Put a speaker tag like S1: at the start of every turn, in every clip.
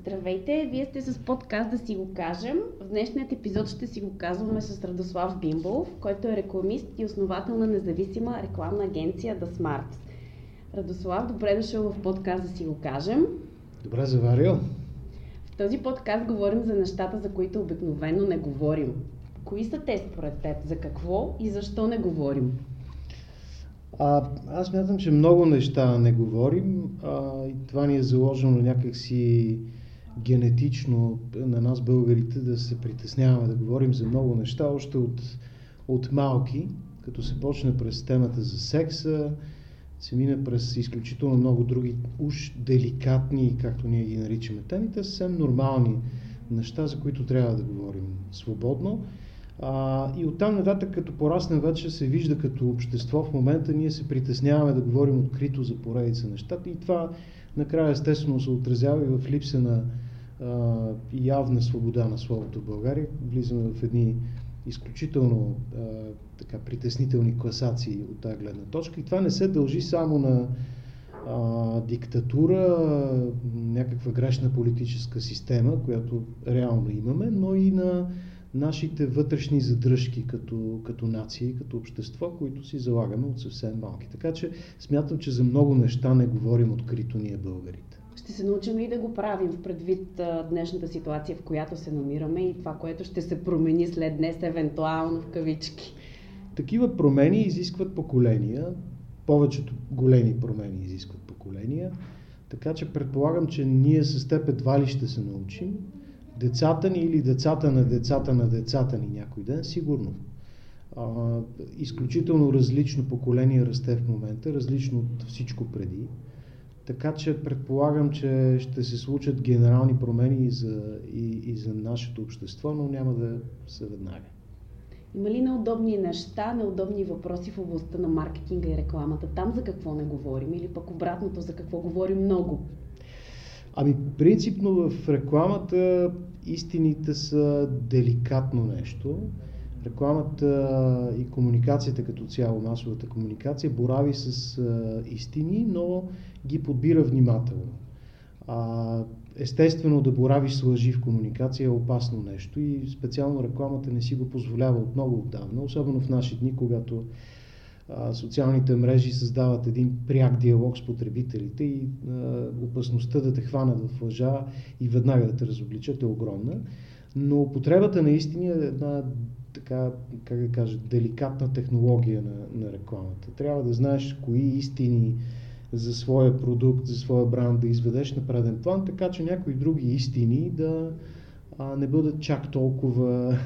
S1: Здравейте, вие сте с подкаст да си го кажем. В днешният епизод ще си го казваме с Радослав Бимбов, който е рекламист и основател на независима рекламна агенция The Smart. Радослав, добре дошъл в подкаст да си го кажем.
S2: Добре заварил.
S1: В този подкаст говорим за нещата, за които обикновено не говорим. Кои са те според теб? За какво и защо не говорим?
S2: А, аз мятам, че много неща не говорим а, и това ни е заложено някакси генетично на нас българите да се притесняваме да говорим за много неща, още от, от малки, като се почне през темата за секса, се мине през изключително много други уж деликатни, както ние ги наричаме темите, съвсем нормални неща, за които трябва да говорим свободно. А, и оттам нататък, като пораснем вече, се вижда като общество в момента, ние се притесняваме да говорим открито за поредица нещата и това накрая естествено се отразява и в липса на явна свобода на словото в България. Влизаме в едни изключително а, така, притеснителни класации от тази гледна точка. И това не се дължи само на а, диктатура, някаква грешна политическа система, която реално имаме, но и на нашите вътрешни задръжки като, като нации, като общество, които си залагаме от съвсем малки. Така че смятам, че за много неща не говорим открито ние българите.
S1: Ще се научим ли да го правим в предвид днешната ситуация, в която се намираме и това, което ще се промени след днес, евентуално в кавички?
S2: Такива промени изискват поколения. Повечето големи промени изискват поколения. Така че предполагам, че ние с теб едва ли ще се научим децата ни или децата на децата на децата ни някой ден, сигурно. А, изключително различно поколение расте в момента, различно от всичко преди. Така че предполагам, че ще се случат генерални промени и за, и, и за нашето общество, но няма да се веднага.
S1: Има ли неудобни неща, неудобни въпроси в областта на маркетинга и рекламата? Там за какво не говорим или пък обратното, за какво говорим много?
S2: Ами, принципно в рекламата истините са деликатно нещо. Рекламата и комуникацията като цяло, масовата комуникация, борави с а, истини, но ги подбира внимателно. А, естествено да боравиш с лъжи в комуникация е опасно нещо и специално рекламата не си го позволява от много отдавна, особено в наши дни, когато социалните мрежи създават един пряк диалог с потребителите и а, опасността да те хванат в лъжа и веднага да те разобличат е огромна. Но потребата наистина е една така, как да кажа, деликатна технология на, на рекламата. Трябва да знаеш кои истини за своя продукт, за своя бранд да изведеш на преден план, така че някои други истини да а, не бъдат чак толкова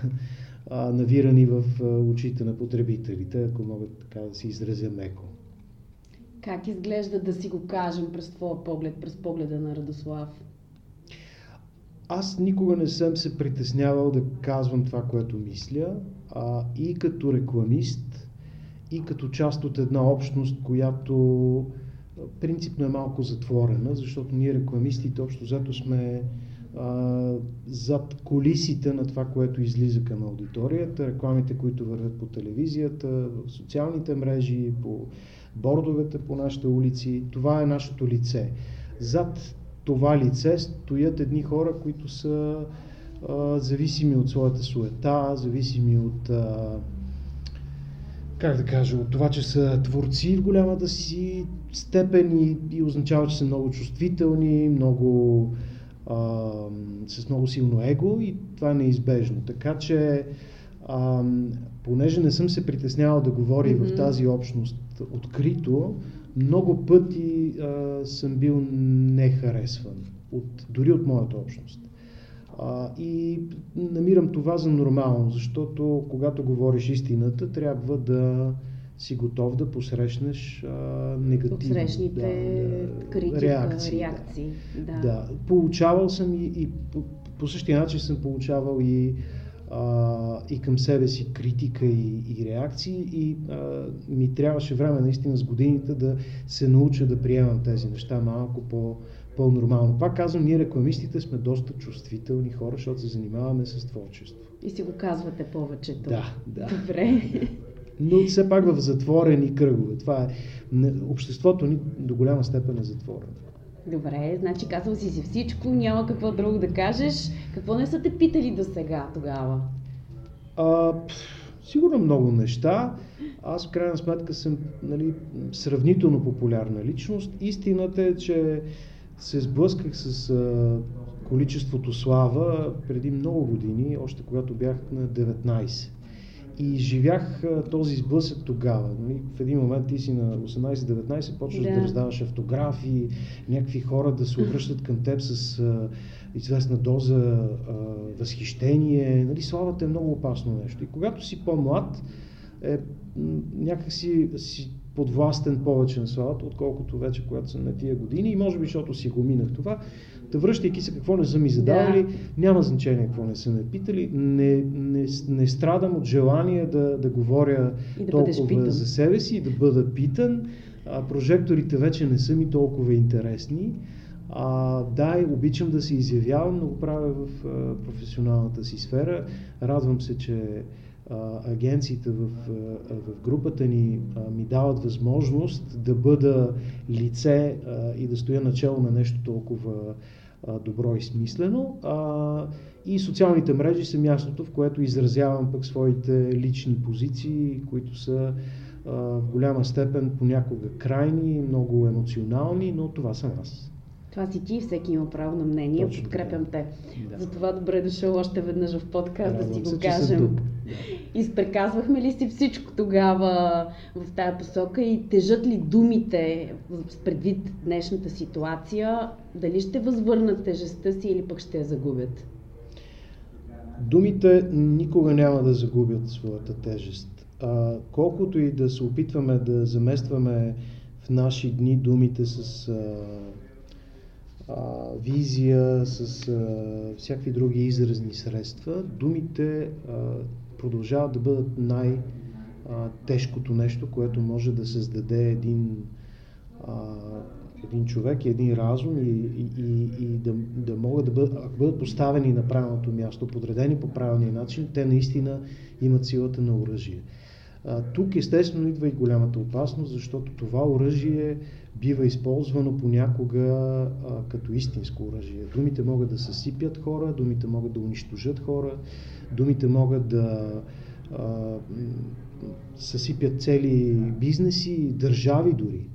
S2: а, навирани в а, очите на потребителите, ако мога така да си изразя меко.
S1: Как изглежда да си го кажем през твоя поглед, през погледа на Радослав?
S2: Аз никога не съм се притеснявал да казвам това, което мисля, а, и като рекламист, и като част от една общност, която принципно е малко затворена, защото ние рекламистите общо зато сме а, зад колисите на това, което излиза към аудиторията, рекламите, които вървят по телевизията, в социалните мрежи, по бордовете по нашите улици. Това е нашето лице. Зад това лице стоят едни хора, които са а, зависими от своята суета, зависими от а, как да кажа, от това, че са творци в голямата си степен и, и означава, че са много чувствителни, много а, с много силно его и това е неизбежно. Така че, а, понеже не съм се притеснявал да говоря mm-hmm. в тази общност открито, много пъти а, съм бил нехаресван, от, дори от моята общност. А, и намирам това за нормално, защото когато говориш истината, трябва да си готов да посрещнеш а, негативни
S1: Посрещните да, да, критика, реакции. реакции
S2: да. Да. да. Получавал съм и, и по, по същия начин съм получавал и, а, и към себе си критика и, и реакции и а, ми трябваше време наистина с годините да се науча да приемам тези неща малко по, по-нормално. Пак казвам, ние рекламистите сме доста чувствителни хора, защото се занимаваме с творчество.
S1: И си го казвате повечето.
S2: Да, да.
S1: Добре
S2: но все пак в затворени кръгове. Това е. Обществото ни до голяма степен е затворено.
S1: Добре, значи казал си си всичко, няма какво друго да кажеш. Какво не са те питали до сега тогава?
S2: А, сигурно много неща. Аз в крайна сметка съм нали, сравнително популярна личност. Истината е, че се сблъсках с а, количеството слава преди много години, още когато бях на 19. И живях този сблъсък тогава. Нали, в един момент ти си на 18-19, почваш да. да раздаваш автографи, някакви хора да се обръщат към теб с а, известна доза а, възхищение. Нали, славата е много опасно нещо. И когато си по-млад, е някакси си подвластен повече на славата, отколкото вече, когато съм на тия години и може би, защото си го минах това, да връщайки се какво не са ми задавали, да. няма значение какво не са ме питали, не, не, не страдам от желание да, да говоря да толкова за себе си и да бъда питан. А, прожекторите вече не са ми толкова интересни. А, да, обичам да се изявявам, но го правя в а, професионалната си сфера. Радвам се, че агенциите в, в групата ни ми дават възможност да бъда лице и да стоя начало на нещо толкова добро и смислено. И социалните мрежи са мястото, в което изразявам пък своите лични позиции, които са в голяма степен понякога крайни, много емоционални, но това съм аз.
S1: Това си ти, всеки има право на мнение, Точно подкрепям те. Да. Затова добре дошъл още веднъж в подкаст да, да си го кажем. Да. Изпреказвахме ли си всичко тогава в тая посока и тежат ли думите предвид днешната ситуация? Дали ще възвърнат тежестта си или пък ще я загубят?
S2: Думите никога няма да загубят своята тежест. А, колкото и да се опитваме да заместваме в наши дни думите с а, визия, с а, всякакви други изразни средства, думите а, продължават да бъдат най-тежкото нещо, което може да създаде един, а, един човек един разум и, и, и, и да, да могат да бъдат, ако бъдат поставени на правилното място, подредени по правилния начин, те наистина имат силата на оръжие. А, тук естествено идва и голямата опасност, защото това оръжие бива използвано понякога а, като истинско оръжие. Думите могат да съсипят хора, думите могат да унищожат хора, думите могат да а, съсипят цели бизнеси, държави дори.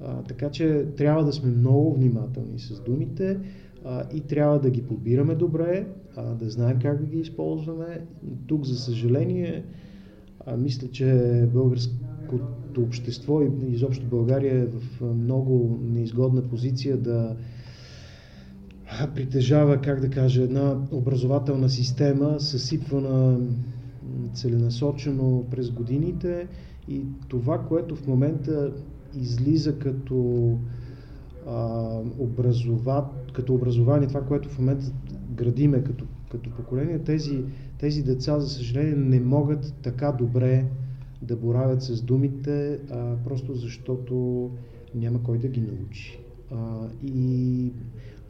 S2: А, така че трябва да сме много внимателни с думите а, и трябва да ги подбираме добре, а, да знаем как да ги използваме. Тук, за съжаление, а, мисля, че българското общество и изобщо България е в много неизгодна позиция да притежава, как да кажа, една образователна система, съсипвана целенасочено през годините. И това, което в момента излиза като, а, образова, като образование, това, което в момента градиме като, като поколение, тези, тези деца, за съжаление, не могат така добре да боравят с думите, а, просто защото няма кой да ги научи. А, и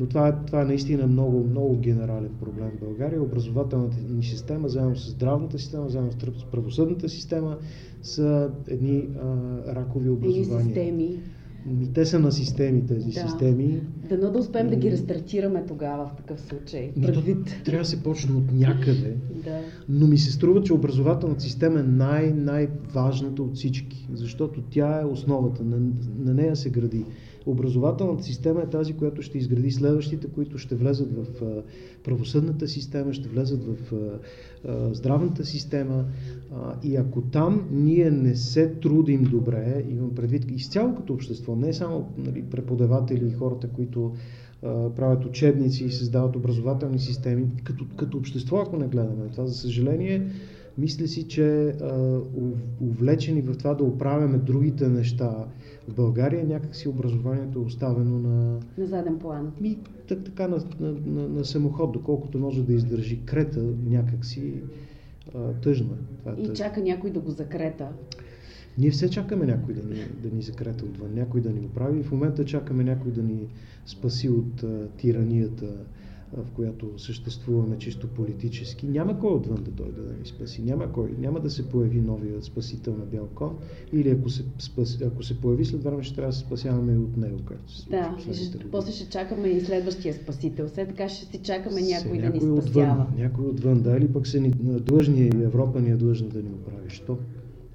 S2: но това е, това е наистина много, много генерален проблем в България. Образователната ни система, заедно с здравната система, заедно с правосъдната система, са едни а, ракови образования.
S1: Или системи.
S2: Ми, те са на системи, тези да. системи.
S1: Дано да успеем да ги рестартираме тогава в такъв случай.
S2: Предвид. Трябва да се почне от някъде.
S1: да.
S2: Но ми се струва, че образователната система е най- най-важната от всички, защото тя е основата. На, на нея се гради. Образователната система е тази, която ще изгради следващите, които ще влезат в правосъдната система, ще влезат в здравната система. И ако там ние не се трудим добре, имам предвид изцяло като общество, не само нали, преподаватели и хората, които правят учебници и създават образователни системи, като, като общество, ако не гледаме това, за съжаление, мисля си, че увлечени в това да оправяме другите неща в България, някакси образованието е оставено на...
S1: На заден план.
S2: И так, така на, на, на, на самоход, доколкото може да издържи крета някакси а, тъжно е.
S1: Това е и тъжно. чака някой да го закрета.
S2: Ние все чакаме някой да ни, да ни закрета отвън, някой да ни го прави и в момента чакаме някой да ни спаси от а, тиранията в която съществуваме чисто политически, няма кой отвън да дойде да ни спаси. Няма кой. Няма да се появи новия спасител на бял кон. Или ако се, спаси, ако се появи след време, ще трябва да се спасяваме и от него, както се
S1: Да, ще, после ще чакаме и следващия спасител. След така ще си чакаме някой
S2: Се,
S1: да ни
S2: някой
S1: спасява.
S2: Отвън, някой отвън, да, или пък са ни длъжни, Европа ни е длъжна да ни оправи. Що?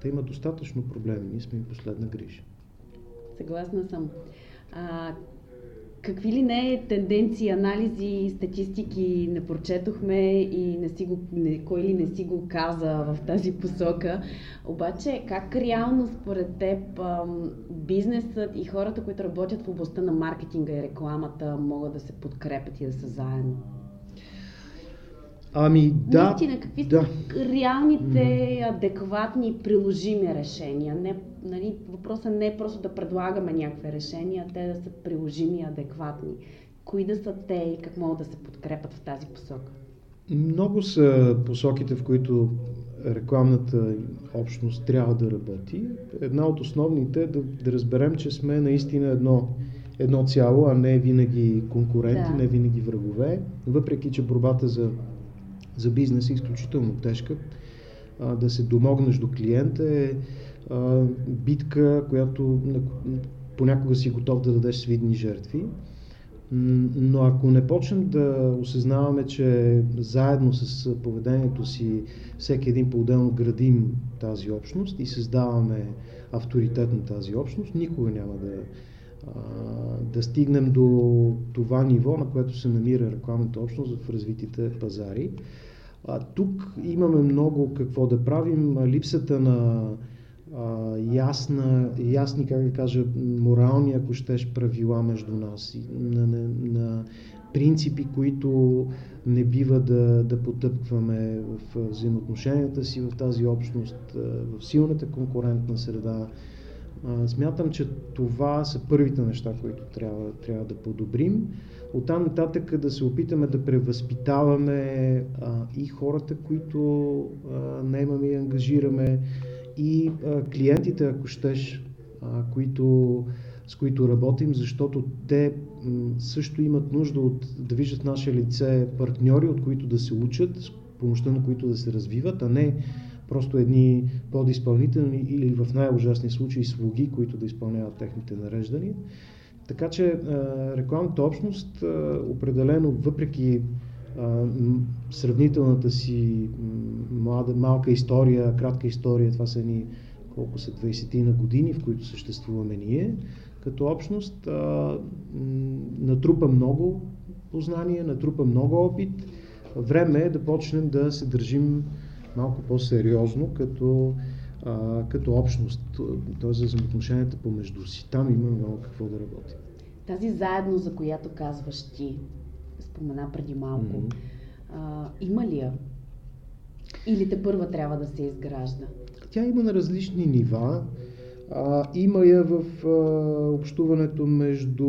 S2: Те имат достатъчно проблеми, ние сме им последна грижа.
S1: Съгласна съм. А, какви ли не тенденции, анализи, статистики не прочетохме и не си го, не, кой ли не си го каза в тази посока. Обаче, как реално според теб бизнесът и хората, които работят в областта на маркетинга и рекламата могат да се подкрепят и да са заедно?
S2: Ами да.
S1: Наистина, какви
S2: да.
S1: са реалните, адекватни, приложими решения? Не, нали, въпросът не е просто да предлагаме някакви решения, а те да са приложими и адекватни. Кои да са те и как могат да се подкрепят в тази посока?
S2: Много са посоките, в които рекламната общност трябва да работи. Една от основните е да, да разберем, че сме наистина едно, едно цяло, а не винаги конкуренти,
S1: Да.
S2: не винаги врагове. Въпреки, че борбата за, за бизнес е изключително тежка, а, да се домогнеш до клиента е а, битка, която понякога си готов да дадеш свидни жертви. Но ако не почнем да осъзнаваме, че заедно с поведението си всеки един по-отделно градим тази общност и създаваме авторитет на тази общност, никога няма да, да стигнем до това ниво, на което се намира рекламната общност в развитите пазари. А, тук имаме много какво да правим. Липсата на а, ясна, ясни, как да кажа, морални, ако щеш, правила между нас, на, на, на принципи, които не бива да, да потъпкваме в взаимоотношенията си в тази общност, в силната конкурентна среда. Смятам, че това са първите неща, които трябва, трябва да подобрим. Оттам нататък да се опитаме да превъзпитаваме а, и хората, които а, наемаме и ангажираме, и а, клиентите, ако щеш, а, които, с които работим, защото те м, също имат нужда от да виждат наше лице партньори, от които да се учат, с помощта на които да се развиват, а не просто едни подизпълнителни или в най-ужасни случаи слуги, които да изпълняват техните нареждания. Така че рекламната общност определено, въпреки сравнителната си млада, малка история, кратка история, това са ни колко са 20 на години, в които съществуваме ние, като общност, натрупа много познание, натрупа много опит. Време е да почнем да се държим малко по-сериозно като, а, като общност, т.е. за взаимоотношенията помежду си. Там има много какво да работим.
S1: Тази заедно, за която казваш ти, спомена преди малко,
S2: Мгм.
S1: а, има ли я? Или те първа трябва да се изгражда?
S2: Тя има на различни нива. А, има я в а, общуването между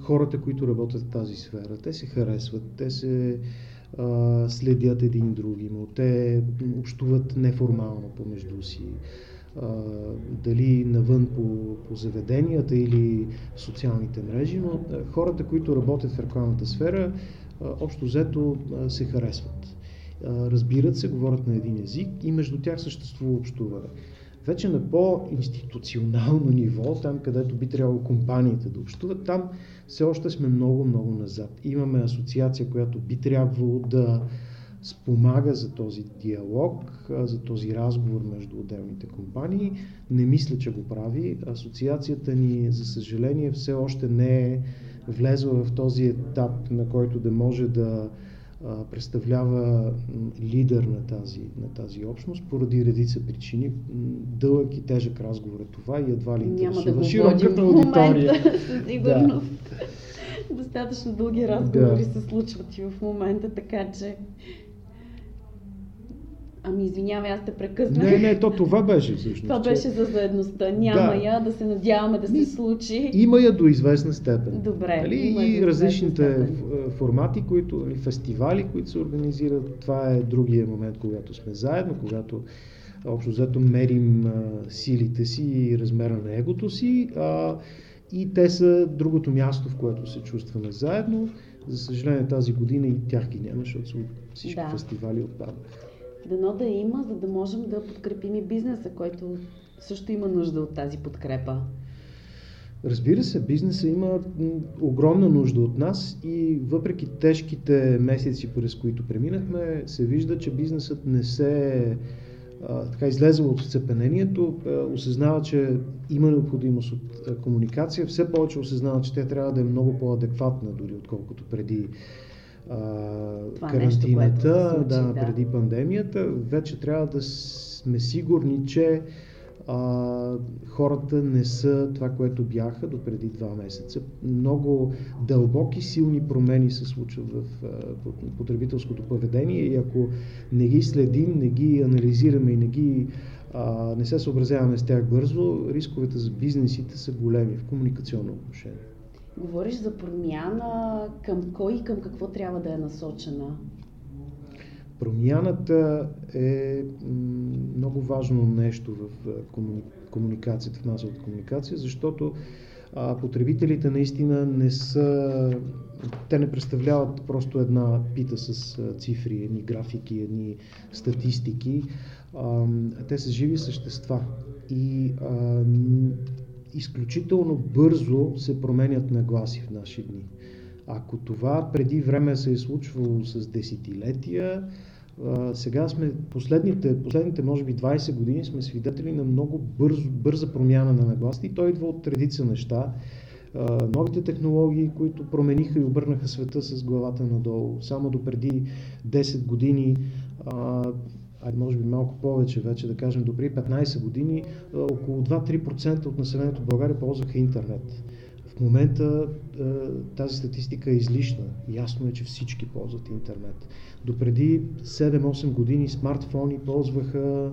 S2: хората, които работят в тази сфера. Те се харесват, те се следят един други, но те общуват неформално помежду си. Дали навън по, по заведенията или в социалните мрежи, но хората, които работят в рекламната сфера, общо взето се харесват. Разбират се, говорят на един език и между тях съществува общуване. Вече на по-институционално ниво, там където би трябвало компаниите да общуват, там все още сме много, много назад. Имаме асоциация, която би трябвало да спомага за този диалог, за този разговор между отделните компании. Не мисля, че го прави. Асоциацията ни, за съжаление, все още не е влезла в този етап, на който да може да представлява лидер на тази, на тази общност, поради редица причини. Дълъг и тежък разговор е това и едва ли
S1: да
S2: интересува
S1: водим
S2: широката аудитория.
S1: със сигурност. Достатъчно дълги разговори се случват и в момента, така че... Ами извинявай, аз те прекъснах.
S2: Не, не, то това беше всъщност.
S1: Това
S2: че
S1: беше за заедността. Няма
S2: Да.
S1: я, да се надяваме да се
S2: Ми,
S1: случи.
S2: Има я до известна степен.
S1: Добре,
S2: Нали? И различните
S1: степен.
S2: ф- формати, които, нали, фестивали, които се организират, това е другия момент, когато сме заедно, когато общо взето мерим а, силите си и размера на егото си. А, И те са другото място, в което се чувстваме заедно. За съжаление тази година и тях ги няма, защото всички да. фестивали отпаднаха.
S1: Дано да има, за да можем да подкрепим и бизнеса, който също има нужда от тази подкрепа.
S2: Разбира се, бизнеса има огромна нужда от нас и въпреки тежките месеци, през които преминахме, се вижда, че бизнесът не се а, така излезъл от сцепенението, осъзнава, че има необходимост от а, комуникация, все повече осъзнава, че тя трябва да е много по-адекватна, дори отколкото преди а, карантината,
S1: нещо,
S2: да, да, преди пандемията. Вече трябва да сме сигурни, че а, хората не са това, което бяха до преди два месеца. Много дълбоки, силни промени се случват в а, потребителското поведение и ако не ги следим, не ги анализираме и не ги а, не се съобразяваме с тях бързо, рисковете за бизнесите са големи в комуникационно отношение.
S1: Говориш за промяна към кой и към какво трябва да е насочена?
S2: Промяната е много важно нещо в комуникацията, в масовата комуникация, защото потребителите наистина не са, те не представляват просто една пита с цифри, едни графики, едни статистики. Те са живи същества и изключително бързо се променят нагласи в наши дни. Ако това преди време се е случвало с десетилетия, сега сме последните, последните, може би 20 години сме свидетели на много бързо, бърза промяна на нагласите и той идва от редица неща. Новите технологии, които промениха и обърнаха света с главата надолу. Само до преди 10 години айде може би малко повече вече, да кажем, до преди 15 години, около 2-3% от населението в България ползваха интернет. В момента тази статистика е излишна. Ясно е, че всички ползват интернет. До преди 7-8 години смартфони ползваха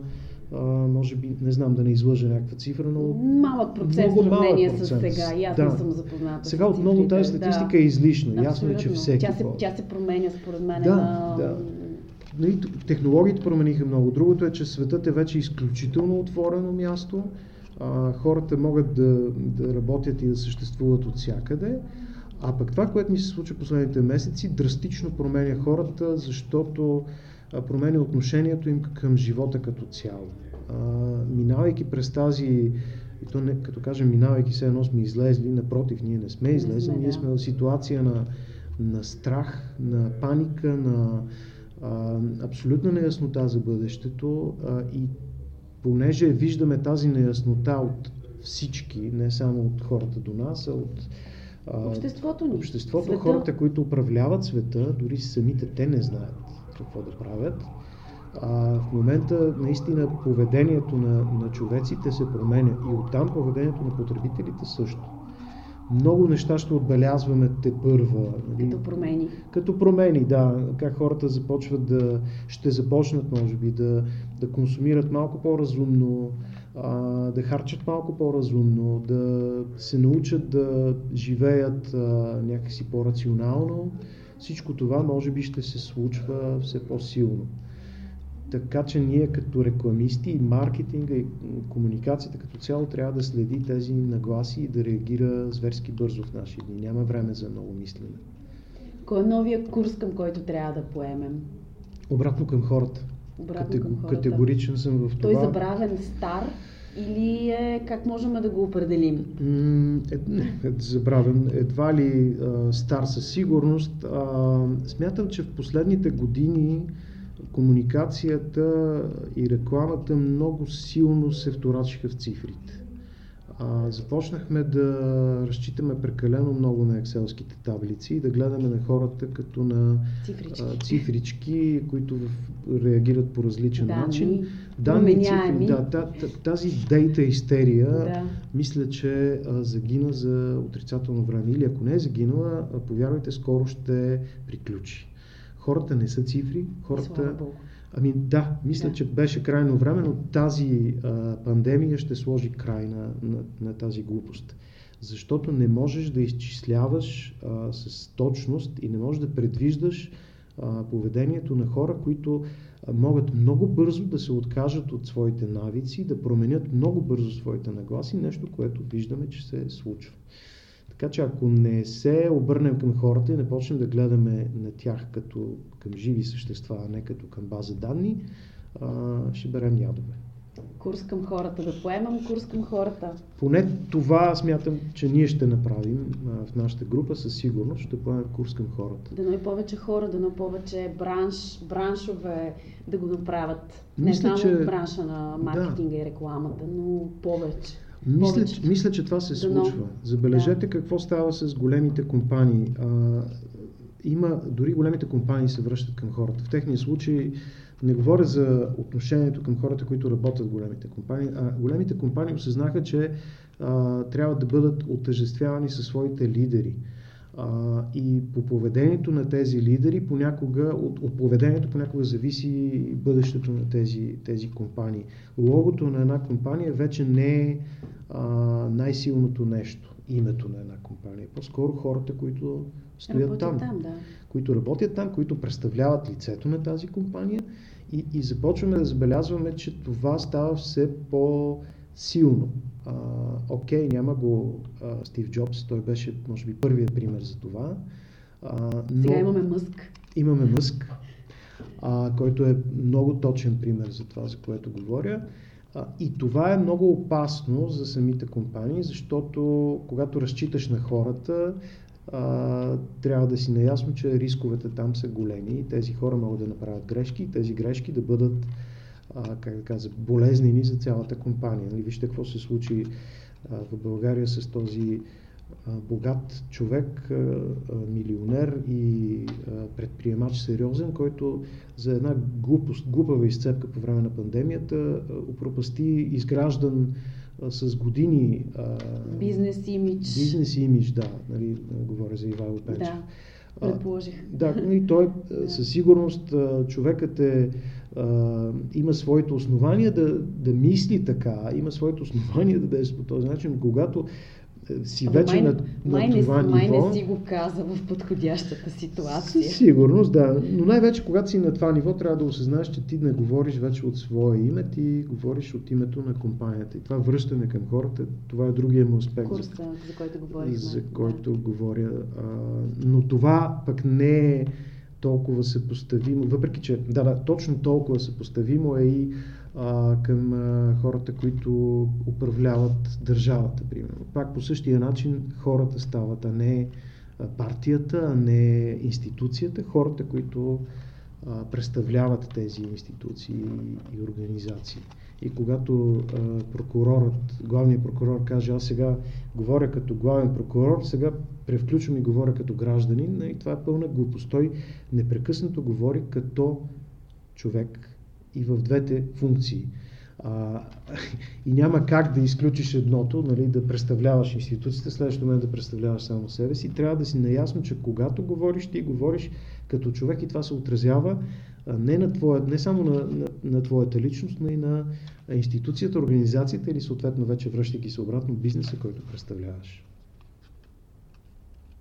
S2: може би, не знам да не излъжа някаква цифра, но...
S1: Малък процент в сравнение с сега. И аз да. не съм запозната.
S2: Сега отново тази статистика да. е излишна. Ясно е, че всеки.
S1: Тя се, тя се променя според мен.
S2: Да, на... да. Но и технологиите промениха много. Другото е, че светът е вече изключително отворено място а, хората могат да, да работят и да съществуват от всякъде. А пък това, което ни се случва последните месеци, драстично променя хората, защото променя отношението им към живота като цяло. А, минавайки през тази, и то не, като кажем минавайки се едно сме излезли, напротив, ние не сме излезли, ние сме в ситуация на, на страх, на паника, на а, абсолютна неяснота за бъдещето а, и понеже виждаме тази неяснота от всички, не само от хората до нас, а от
S1: обществото ни.
S2: Обществото, света. хората, които управляват света, дори самите те не знаят какво да правят. А, в момента наистина поведението на, на човеците се променя и оттам поведението на потребителите също много неща ще отбелязваме те първа.
S1: Като промени.
S2: Като промени, да. Как хората започват да, ще започнат, може би, да, да консумират малко по-разумно, а, да харчат малко по-разумно, да се научат да живеят а, някакси по-рационално. Всичко това може би ще се случва все по-силно. Така че ние като рекламисти и маркетинга и комуникацията като цяло трябва да следи тези нагласи и да реагира зверски бързо в наши дни. Няма време за много мислене.
S1: Кой е новия курс, към който трябва да поемем?
S2: Обратно към хората.
S1: Обратно Катего... към хората.
S2: Категоричен съм в това.
S1: Той е забравен стар или е, как можем да го определим?
S2: Е, не, е забравен. Едва ли а, стар със сигурност. А, смятам, че в последните години комуникацията и рекламата много силно се вторачиха в цифрите. А, започнахме да разчитаме прекалено много на екселските таблици и да гледаме на хората като на
S1: цифрички,
S2: а, цифрички които в, реагират по различен
S1: Данни,
S2: начин.
S1: Данни, цифри,
S2: да, тази дейта истерия, да. мисля, че а, загина за отрицателно време. Или ако не е загинала, а, повярвайте, скоро ще приключи. Хората не са цифри, хората... Ами да, мисля, да. че беше крайно време, но тази а, пандемия ще сложи край на, на, на тази глупост. Защото не можеш да изчисляваш а, с точност и не можеш да предвиждаш а, поведението на хора, които а, могат много бързо да се откажат от своите навици, да променят много бързо своите нагласи, нещо, което виждаме, че се случва. Така че ако не се обърнем към хората и не почнем да гледаме на тях като към живи същества, а не като към база данни, а, ще берем ядове.
S1: Курс към хората, да поемам курс към хората.
S2: Поне това смятам, че ние ще направим а, в нашата група, със сигурност ще поемем курс към хората.
S1: Дано и повече хора, дано повече бранш, браншове да го направят. Не
S2: Мисля,
S1: само
S2: че-
S1: бранша на маркетинга и рекламата, но повече.
S2: Мисля, че- мисля, че това се случва. Забележете какво става с големите компании. А, има, дори големите компании се връщат към хората. В техния случай не говоря за отношението към хората, които работят в големите компании, а големите компании осъзнаха, че а, трябва да бъдат отъжествявани със своите лидери. А, и по поведението на тези лидери, понякога, от, от поведението понякога зависи бъдещето на тези, тези компании. Логото на една компания вече не е а, най-силното нещо, името на една компания. По-скоро хората, които стоят
S1: Работят
S2: там,
S1: там, да.
S2: които работят там, които представляват лицето на тази компания и, и започваме да забелязваме, че това става все по-силно. А, окей, няма го а, Стив Джобс, той беше, може би, първият пример за това. А, но
S1: Сега имаме мъск.
S2: имаме Мъск, а, който е много точен пример за това, за което говоря. А, и това е много опасно за самите компании, защото когато разчиташ на хората, а, трябва да си наясно, че рисковете там са големи и тези хора могат да направят грешки и тези грешки да бъдат а, как да кажа, болезнени за цялата компания. Нали, вижте какво се случи а, в България с този а, богат човек, а, а, милионер и а, предприемач сериозен, който за една глупост, глупава изцепка по време на пандемията а, опропасти изграждан а, с години а,
S1: Бизнес имидж.
S2: бизнес имидж, да, нали, говоря за Ивайло Пенчев.
S1: Да,
S2: А,
S1: предположих.
S2: да, и той а,
S1: Да.
S2: със сигурност а, човекът е, а, има своите основания да, да мисли така, има своите основания да действа по този начин, когато а, си
S1: Ама
S2: вече
S1: май,
S2: на,
S1: май,
S2: на
S1: не,
S2: това
S1: май
S2: ниво.
S1: не си го каза в подходящата ситуация.
S2: Със сигурност, да. Но най-вече, когато си на това ниво, трябва да осъзнаеш, че ти не говориш вече от свое име, ти говориш от името на компанията. И това връщане към хората, това е другия му аспект,
S1: Курса, за който говорихме.
S2: за който говоря. А, но това пък не е толкова съпоставимо, въпреки че, да, да, точно толкова съпоставимо е и а, към а, хората, които управляват държавата, примерно. Пак по същия начин хората стават, а не партията, а не институцията, хората, които а, представляват тези институции и организации. И когато а, прокурорът, главният прокурор каже, аз сега говоря като главен прокурор, сега превключвам и говоря като гражданин, и това е пълна глупост. Той непрекъснато говори като човек и в двете функции. А, и няма как да изключиш едното, нали, да представляваш институцията, следващото момент да представляваш само себе си. Трябва да си наясно, че когато говориш, ти говориш като човек и това се отразява не, на твоя, не само на, на, на твоята личност, но и на институцията, организацията или съответно вече връщайки се обратно бизнеса, който представляваш.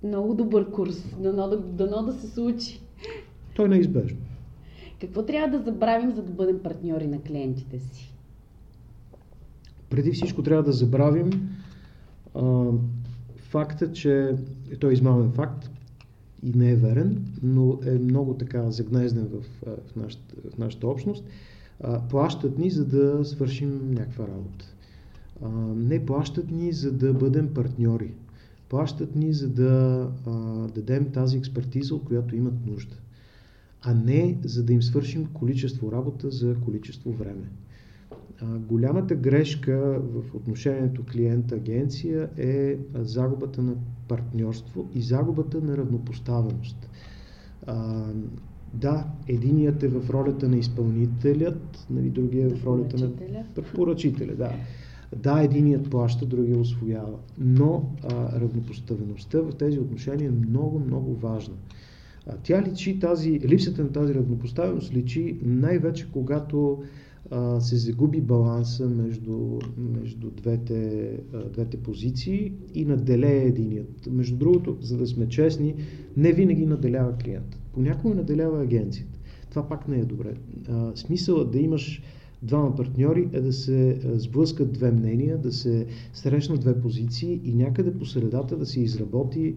S1: Много добър курс. Дано да, дано да се случи.
S2: То е неизбежно.
S1: Какво трябва да забравим, за да бъдем партньори на клиентите си?
S2: Преди всичко трябва да забравим а, факта, че той е измамен факт и не е верен, но е много така загнезден в, в, нашата, в нашата общност. А, плащат ни, за да свършим някаква работа. А, не плащат ни, за да бъдем партньори. Плащат ни, за да а, дадем тази експертиза, от която имат нужда. А не за да им свършим количество работа за количество време. Голямата грешка в отношението клиент-агенция е загубата на партньорство и загубата на равнопоставеност. А, да, единият е в ролята на изпълнителят, нали, другия е в ролята на
S1: Поръчителя.
S2: поръчителя. Да. Да, единият плаща, другия освоява. Но а, равнопоставеността в тези отношения е много, много важна. А, тя личи тази, липсата на тази равнопоставеност личи най-вече когато се загуби баланса между, между двете, двете позиции и наделее единият. Между другото, за да сме честни, не винаги наделява клиентът. понякога наделява агенцията. Това пак не е добре. Смисълът да имаш двама партньори е да се сблъскат две мнения, да се срещнат две позиции и някъде по средата да се изработи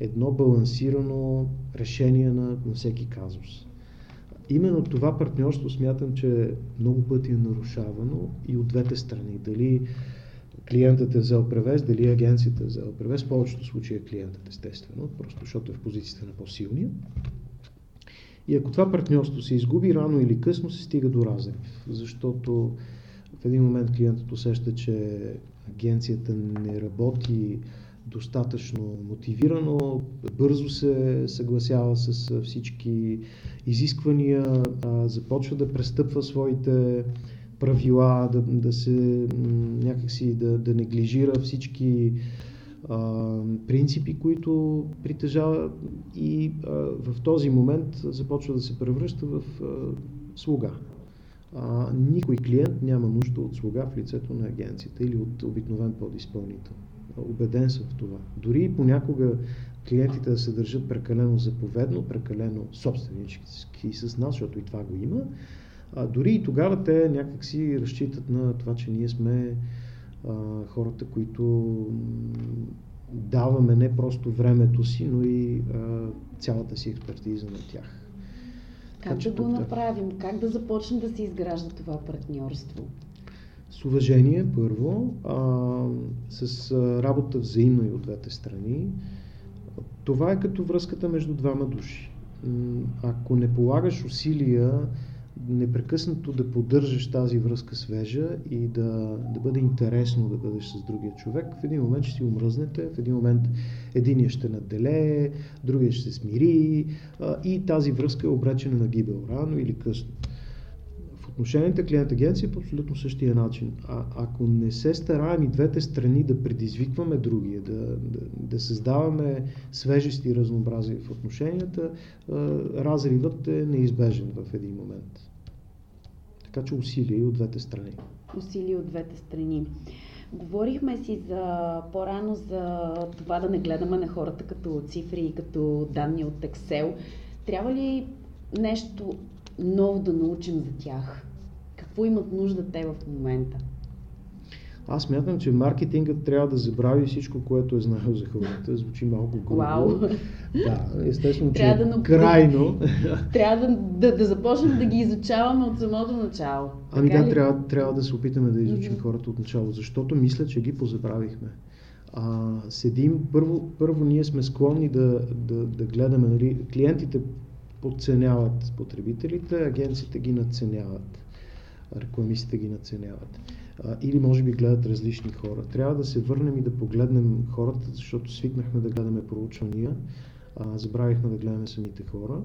S2: едно балансирано решение на, на всеки казус. Именно това партньорство смятам, че много пъти е нарушавано и от двете страни. Дали клиентът е взел превез, дали агенцията е взел превез, в повечето случаи е клиентът, естествено, просто защото е в позицията на по-силния. И ако това партньорство се изгуби, рано или късно се стига до разрив, защото в един момент клиентът усеща, че агенцията не работи достатъчно мотивирано, бързо се съгласява с всички изисквания, започва да престъпва своите правила, да, да се някакси да, да неглижира всички а, принципи, които притежава и а, в този момент започва да се превръща в а, слуга. А, никой клиент няма нужда от слуга в лицето на агенцията или от обикновен подизпълнител. Обеден съм в това. Дори и понякога клиентите да се държат прекалено заповедно, прекалено собственически с нас, защото и това го има, а, дори и тогава те някакси разчитат на това, че ние сме а, хората, които даваме не просто времето си, но и а, цялата си експертиза на тях.
S1: Как да го направим? Как да започне да се изгражда това партньорство?
S2: С уважение, първо, а, с а, работа взаимно и от двете страни. Това е като връзката между двама души. Ако не полагаш усилия непрекъснато да поддържаш тази връзка свежа и да, да бъде интересно да бъдеш с другия човек, в един момент ще си умръзнете, в един момент единия ще наделее, другия ще се смири а, и тази връзка е обречена на гибел рано или късно. Отношенията клиент-агенция е по абсолютно същия начин. А ако не се стараем и двете страни да предизвикваме другия, да, да, да създаваме свежести и разнообразие в отношенията, разривът е неизбежен в един момент. Така че усилия и от двете страни.
S1: Усилия от двете страни. Говорихме си за по-рано за това да не гледаме на хората като цифри и като данни от Excel. Трябва ли нещо ново да научим за тях? Какво имат нужда те в момента?
S2: Аз мятам, че маркетингът трябва да забрави всичко, което е знаел за хората. Звучи малко грубо.
S1: Вау.
S2: Да, естествено, че трябва да, крайно.
S1: Трябва да, да, да започнем да ги изучаваме от самото начало.
S2: Ами да, трябва, трябва да се опитаме да изучим mm-hmm. хората от начало, защото мисля, че ги позабравихме. А, седим, първо, първо ние сме склонни да, да, да гледаме, нали, клиентите подценяват потребителите, агенциите ги надценяват, рекламистите ги надценяват или може би гледат различни хора. Трябва да се върнем и да погледнем хората, защото свикнахме да гледаме проучвания, а, забравихме да гледаме самите хора,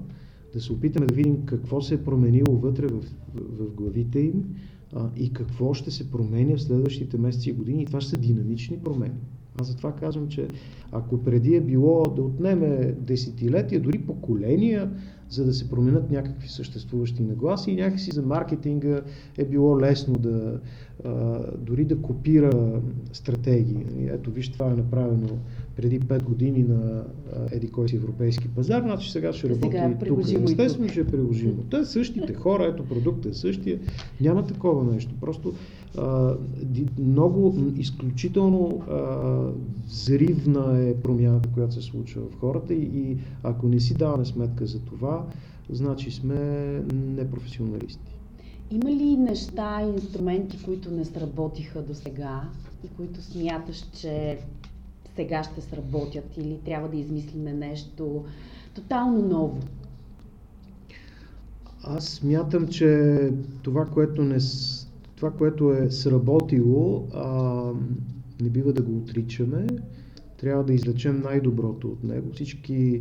S2: да се опитаме да видим какво се е променило вътре в, в главите им а, и какво ще се променя в следващите месеци и години. И това ще са динамични промени. Аз затова казвам, че ако преди е било да отнеме десетилетия, дори поколения, за да се променят някакви съществуващи нагласи и някакси за маркетинга е било лесно да а, дори да копира стратегии. Ето виж това е направено преди 5 години на еди кой си европейски пазар, значи сега ще работи сега е тук. Естествено, ще е приложимо. Те същите хора, ето продуктът е същия. Няма такова нещо. Просто а, много изключително а, взривна е промяната, която се случва в хората и, и ако не си даваме сметка за това, значи сме непрофесионалисти.
S1: Има ли неща инструменти, които не сработиха до сега и които смяташ, че сега ще сработят или трябва да измислиме нещо тотално ново?
S2: Аз смятам, че това, което, не, това, което е сработило, а, не бива да го отричаме. Трябва да излечем най-доброто от него. Всички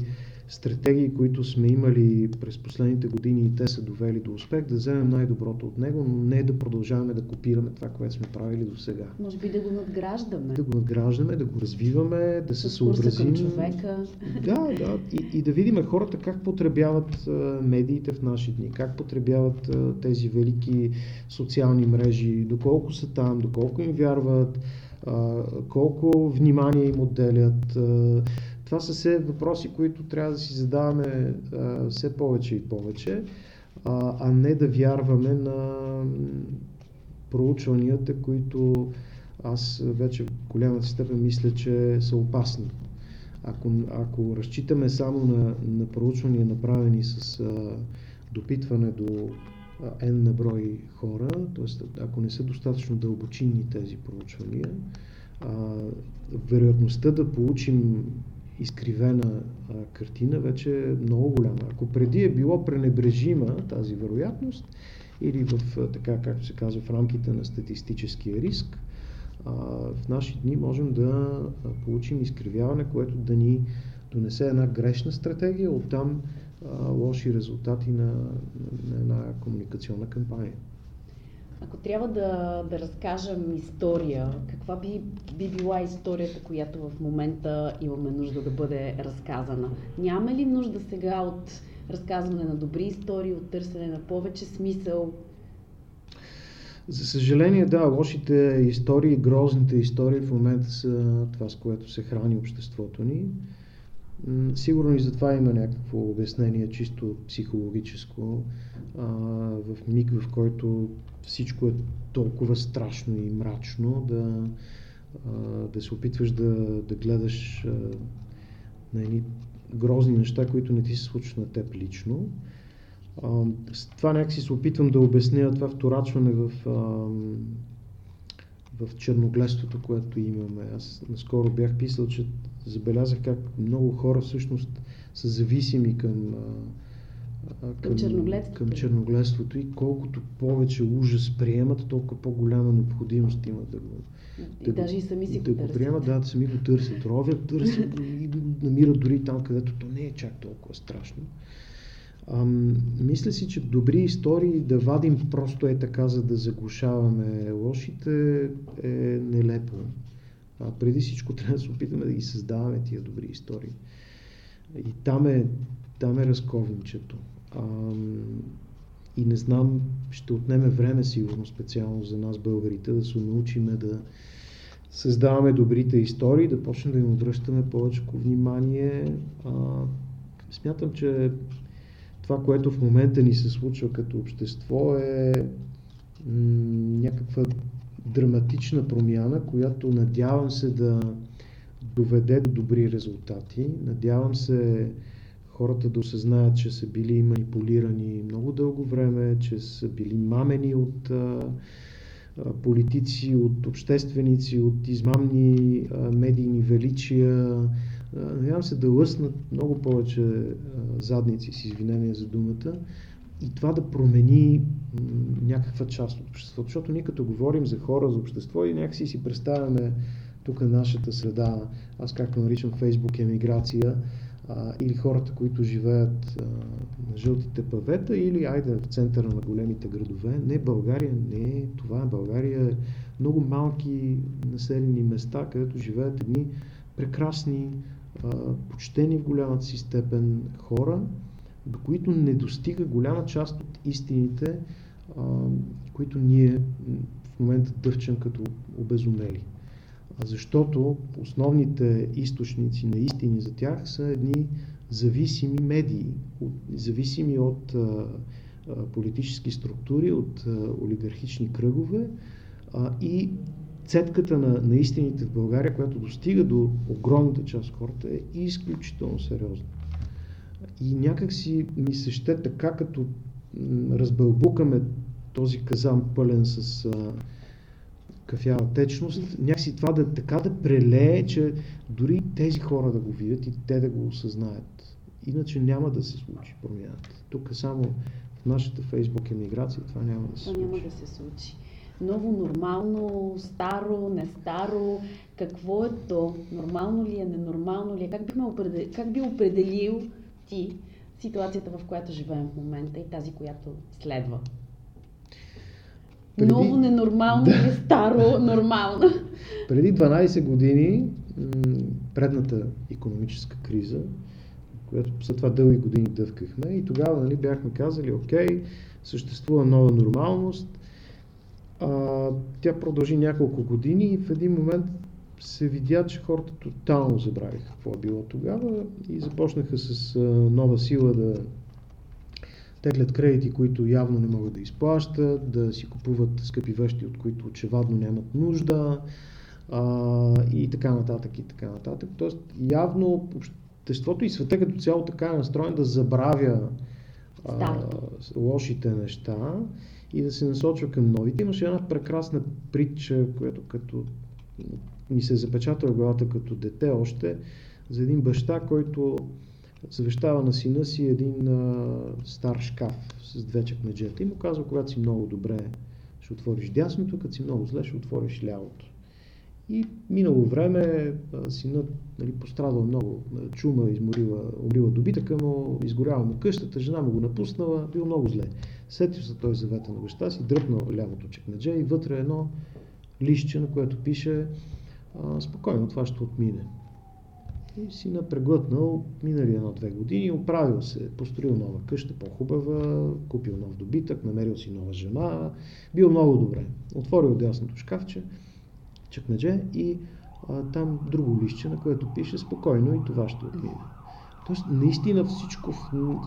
S2: стратегии, които сме имали през последните години и те са довели до успех, да вземем най-доброто от него, но не да продължаваме да копираме това, което сме правили до сега.
S1: Може би да го надграждаме.
S2: Да го надграждаме, да го развиваме, да се съобразим.
S1: човека.
S2: Да, да. И, и да видим хората как потребяват медиите в наши дни, как потребяват тези велики социални мрежи, доколко са там, доколко им вярват, колко внимание им отделят. Това са все въпроси, които трябва да си задаваме а, все повече и повече, а, а не да вярваме на проучванията, които аз вече в голямата степен мисля, че са опасни. Ако, ако разчитаме само на, на проучвания, направени с а, допитване до N на брой хора, т.е. ако не са достатъчно дълбочинни тези проучвания, а, вероятността да получим изкривена а, картина вече е много голяма. Ако преди е било пренебрежима тази вероятност, или в, така както се казва, в рамките на статистическия риск, а, в наши дни можем да получим изкривяване, което да ни донесе една грешна стратегия, оттам а, лоши резултати на, на една комуникационна кампания.
S1: Ако трябва да, да разкажем история, каква би, би била историята, която в момента имаме нужда да бъде разказана? Няма ли нужда сега от разказване на добри истории, от търсене на повече смисъл?
S2: За съжаление, да, лошите истории, грозните истории в момента са това, с което се храни обществото ни. Сигурно и за това има някакво обяснение, чисто психологическо, в миг, в който всичко е толкова страшно и мрачно, да, да се опитваш да, да гледаш на едни грозни неща, които не ти се случват на теб лично. С това някакси се опитвам да обясня това вторачване в, в черногледството, което имаме. Аз наскоро бях писал, че забелязах как много хора всъщност са зависими към,
S1: към, черногледството.
S2: към черногледството и колкото повече ужас приемат, толкова по-голяма необходимост имат да го,
S1: и да, даже и сами си
S2: да го, го приемат, да, да сами го търсят, ровят, търсят и намират дори там, където то не е чак толкова страшно. Ам, мисля си, че добри истории да вадим просто е така, за да заглушаваме лошите е нелепо. А преди всичко трябва да се опитаме да ги създаваме тия добри истории. И там е, там е разковничето. Ам, и не знам, ще отнеме време сигурно специално за нас българите да се научиме да създаваме добрите истории, да почнем да им обръщаме повече внимание. А, смятам, че това, което в момента ни се случва като общество е м- някаква драматична промяна, която надявам се да доведе до добри резултати. Надявам се хората да осъзнаят, че са били манипулирани много дълго време, че са били мамени от политици, от общественици, от измамни медийни величия. Надявам се да лъснат много повече задници, с извинение за думата, и това да промени някаква част от обществото. Защото ние като говорим за хора, за общество и някакси си представяме тук нашата среда, аз както наричам Фейсбук емиграция, а, или хората, които живеят а, на жълтите павета, или айде в центъра на големите градове. Не, България не е това. България е много малки населени места, където живеят едни прекрасни, а, почтени в голямата си степен хора, до които не достига голяма част от истините, а, които ние в момента дъвчем като обезумели защото основните източници на истини за тях са едни зависими медии, зависими от политически структури, от олигархични кръгове и цетката на, на истините в България, която достига до огромната част от хората, е изключително сериозна. И някак си ми се ще така, като разбълбукаме този казан пълен с кафява течност, някакси това да така да прелее, че дори тези хора да го видят и те да го осъзнаят. Иначе няма да се случи промяната. Тук само в нашата фейсбук емиграция това няма да се случи.
S1: Няма да се случи. Ново, нормално, старо, не старо. Какво е то? Нормално ли е, ненормално ли е? Как, бихме определ... как би определил ти ситуацията, в която живеем в момента и тази, която следва? Преди... Ново, ненормално да. или старо, нормално?
S2: Преди 12 години, предната економическа криза, която след това дълги години дъвкахме и тогава нали, бяхме казали, окей, съществува нова нормалност. А, тя продължи няколко години и в един момент се видя, че хората тотално забравиха какво е било тогава и започнаха с а, нова сила да теглят кредити, които явно не могат да изплащат, да си купуват скъпи вещи, от които очевадно нямат нужда а, и така нататък и така нататък. Тоест явно обществото и света като цяло така е настроен да забравя а, лошите неща и да се насочва към новите. Имаше една прекрасна притча, която като ми се е запечатала главата като дете още, за един баща, който завещава на сина си един а, стар шкаф с две чекмеджета и му казва, когато си много добре ще отвориш дясното, като си много зле ще отвориш лявото. И минало време синът нали, пострадал много, чума изморила, умрила добитъка му, изгорява му къщата, жена му го напуснала, бил много зле. Сетил се той завета на баща си, дръпнал лявото чекмедже и вътре едно лище, на което пише спокойно, това ще отмине. И си напреглътнал, минали едно-две години, оправил се, построил нова къща, по-хубава, купил нов добитък, намерил си нова жена, бил много добре. Отворил дясното шкафче, чекмедже и а, там друго лище, на което пише спокойно и това ще отмине. Тоест, наистина всичко,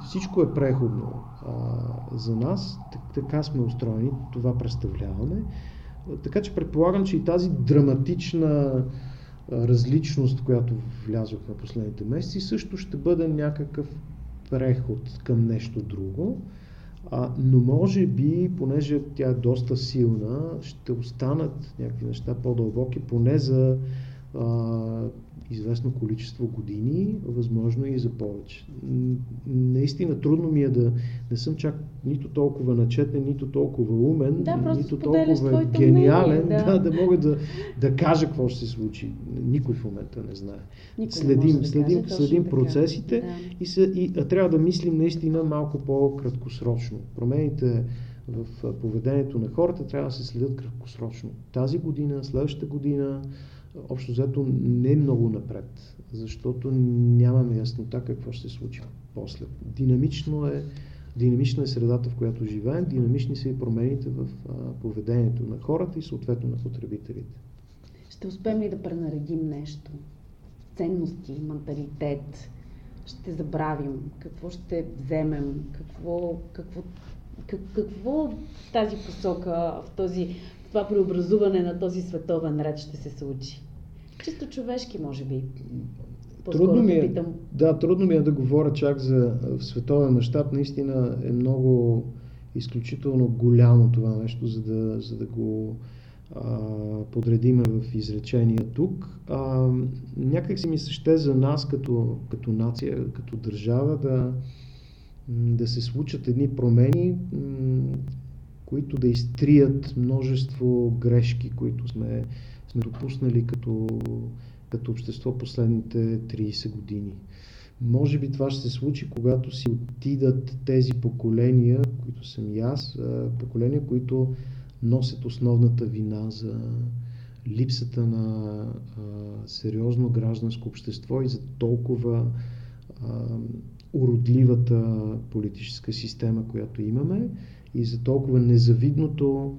S2: всичко е преходно а, за нас, така сме устроени, това представляваме. Така че предполагам, че и тази драматична различност, която влязох на последните месеци, също ще бъде някакъв преход към нещо друго. А, но може би, понеже тя е доста силна, ще останат някакви неща по-дълбоки, поне за а, известно количество години, възможно и за повече. Наистина трудно ми е да не съм чак нито толкова начетен, нито толкова умен,
S1: да,
S2: нито толкова гениален, мнение, да. да, да мога да, да кажа какво ще се случи. Никой в момента не знае.
S1: Никой
S2: следим
S1: не
S2: следим,
S1: каже,
S2: следим процесите
S1: да.
S2: и, се, и а, трябва да мислим наистина малко по-краткосрочно. Промените в поведението на хората трябва да се следят краткосрочно. Тази година, следващата година, общо взето не е много напред, защото нямаме яснота какво ще се случи после. Динамично е, динамична е средата, в която живеем, динамични са и промените в поведението на хората и съответно на потребителите.
S1: Ще успеем ли да пренаредим нещо? Ценности, менталитет? Ще забравим? Какво ще вземем? Какво, какво, как, какво в тази посока, в този това преобразуване на този световен ред ще се случи? Чисто човешки, може би.
S2: Трудно ми, е, да, трудно ми е да говоря чак за в световен мащаб. Наистина е много изключително голямо това нещо, за да, за да го а, подредиме в изречения тук. А, някак си ми се ще за нас като, като нация, като държава да, да се случат едни промени, които да изтрият множество грешки, които сме, сме допуснали като, като общество последните 30 години. Може би това ще се случи, когато си отидат тези поколения, които съм и аз, поколения, които носят основната вина за липсата на а, сериозно гражданско общество и за толкова а, уродливата политическа система, която имаме и за толкова незавидното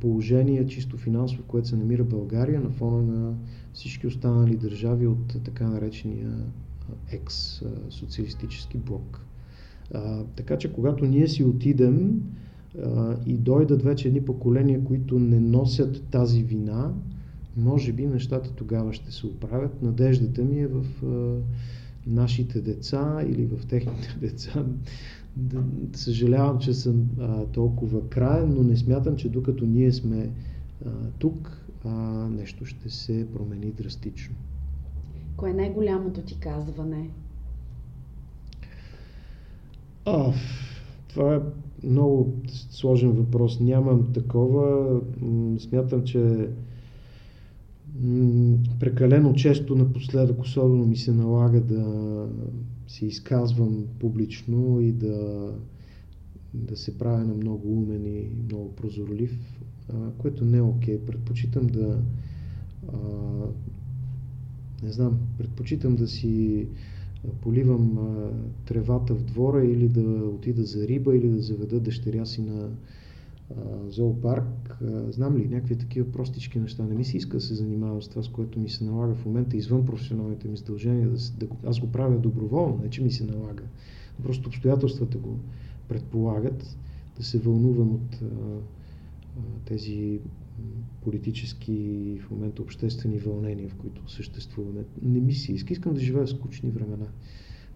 S2: положение, чисто финансово, което се намира България на фона на всички останали държави от така наречения екс-социалистически блок. Така че когато ние си отидем и дойдат вече едни поколения, които не носят тази вина, може би нещата тогава ще се оправят. Надеждата ми е в нашите деца или в техните деца да, съжалявам, че съм а, толкова краен, но не смятам, че докато ние сме а, тук, а, нещо ще се промени драстично.
S1: Кое е най-голямото ти казване?
S2: А, това е много сложен въпрос. Нямам такова. Смятам, че прекалено често напоследък особено ми се налага да се изказвам публично и да, да се правя на много умен и много прозорлив, а, което не е окей. Okay. Предпочитам да а, не знам, предпочитам да си поливам а, тревата в двора или да отида за риба или да заведа дъщеря си на зоопарк, знам ли, някакви такива простички неща. Не ми се иска да се занимавам с това, с което ми се налага в момента, извън професионалните ми задължения. Да, да, аз го правя доброволно, не че ми се налага. Просто обстоятелствата го предполагат да се вълнувам от тези политически в момента обществени вълнения, в които съществуваме. Не ми се иска. Искам да живея скучни времена.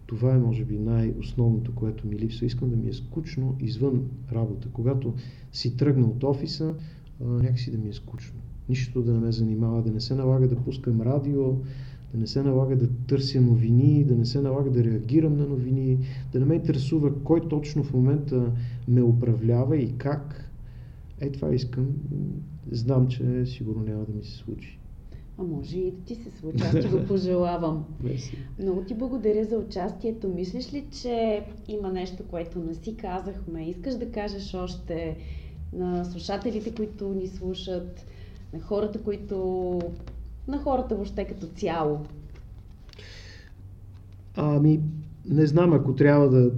S2: Това е, може би, най-основното, което ми липсва. Искам да ми е скучно извън работа. Когато си тръгна от офиса, някакси да ми е скучно. Нищо да не ме занимава, да не се налага да пускам радио, да не се налага да търся новини, да не се налага да реагирам на новини, да не ме интересува кой точно в момента ме управлява и как. Е, това искам. Знам, че сигурно няма да ми се случи.
S1: А може и да ти се случи, аз ти го пожелавам. Много ти благодаря за участието. Мислиш ли, че има нещо, което не си казахме? Искаш да кажеш още на слушателите, които ни слушат, на хората, които... на хората въобще като цяло?
S2: Ами, не знам, ако трябва да,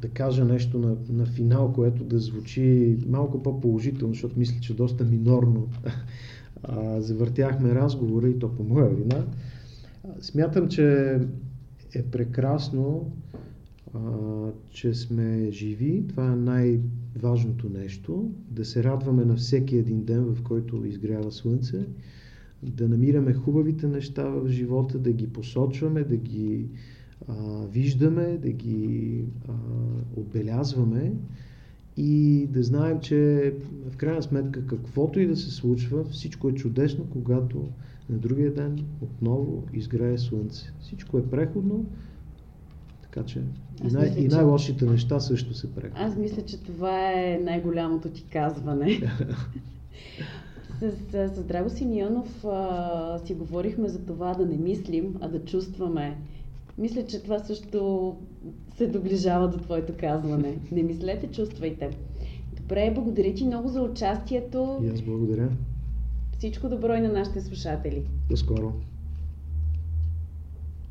S2: да кажа нещо на, на финал, което да звучи малко по-положително, защото мисля, че доста минорно завъртяхме разговора и то по моя вина. Смятам, че е прекрасно, а, че сме живи. Това е най-важното нещо. Да се радваме на всеки един ден, в който изгрява слънце. Да намираме хубавите неща в живота, да ги посочваме, да ги а, виждаме, да ги а, отбелязваме и да знаем, че в крайна сметка каквото и да се случва, всичко е чудесно, когато на другия ден отново изгрее слънце. Всичко е преходно, така че и, най- мисля, и най-лошите че... неща също се преходят.
S1: Аз мисля, че това е най-голямото ти казване. с, с, с Драго Симеонов а, си говорихме за това да не мислим, а да чувстваме. Мисля, че това също се доближава до твоето казване. Не мислете, чувствайте. Добре, благодаря ти много за участието.
S2: И аз благодаря.
S1: Всичко добро и на нашите слушатели.
S2: До скоро.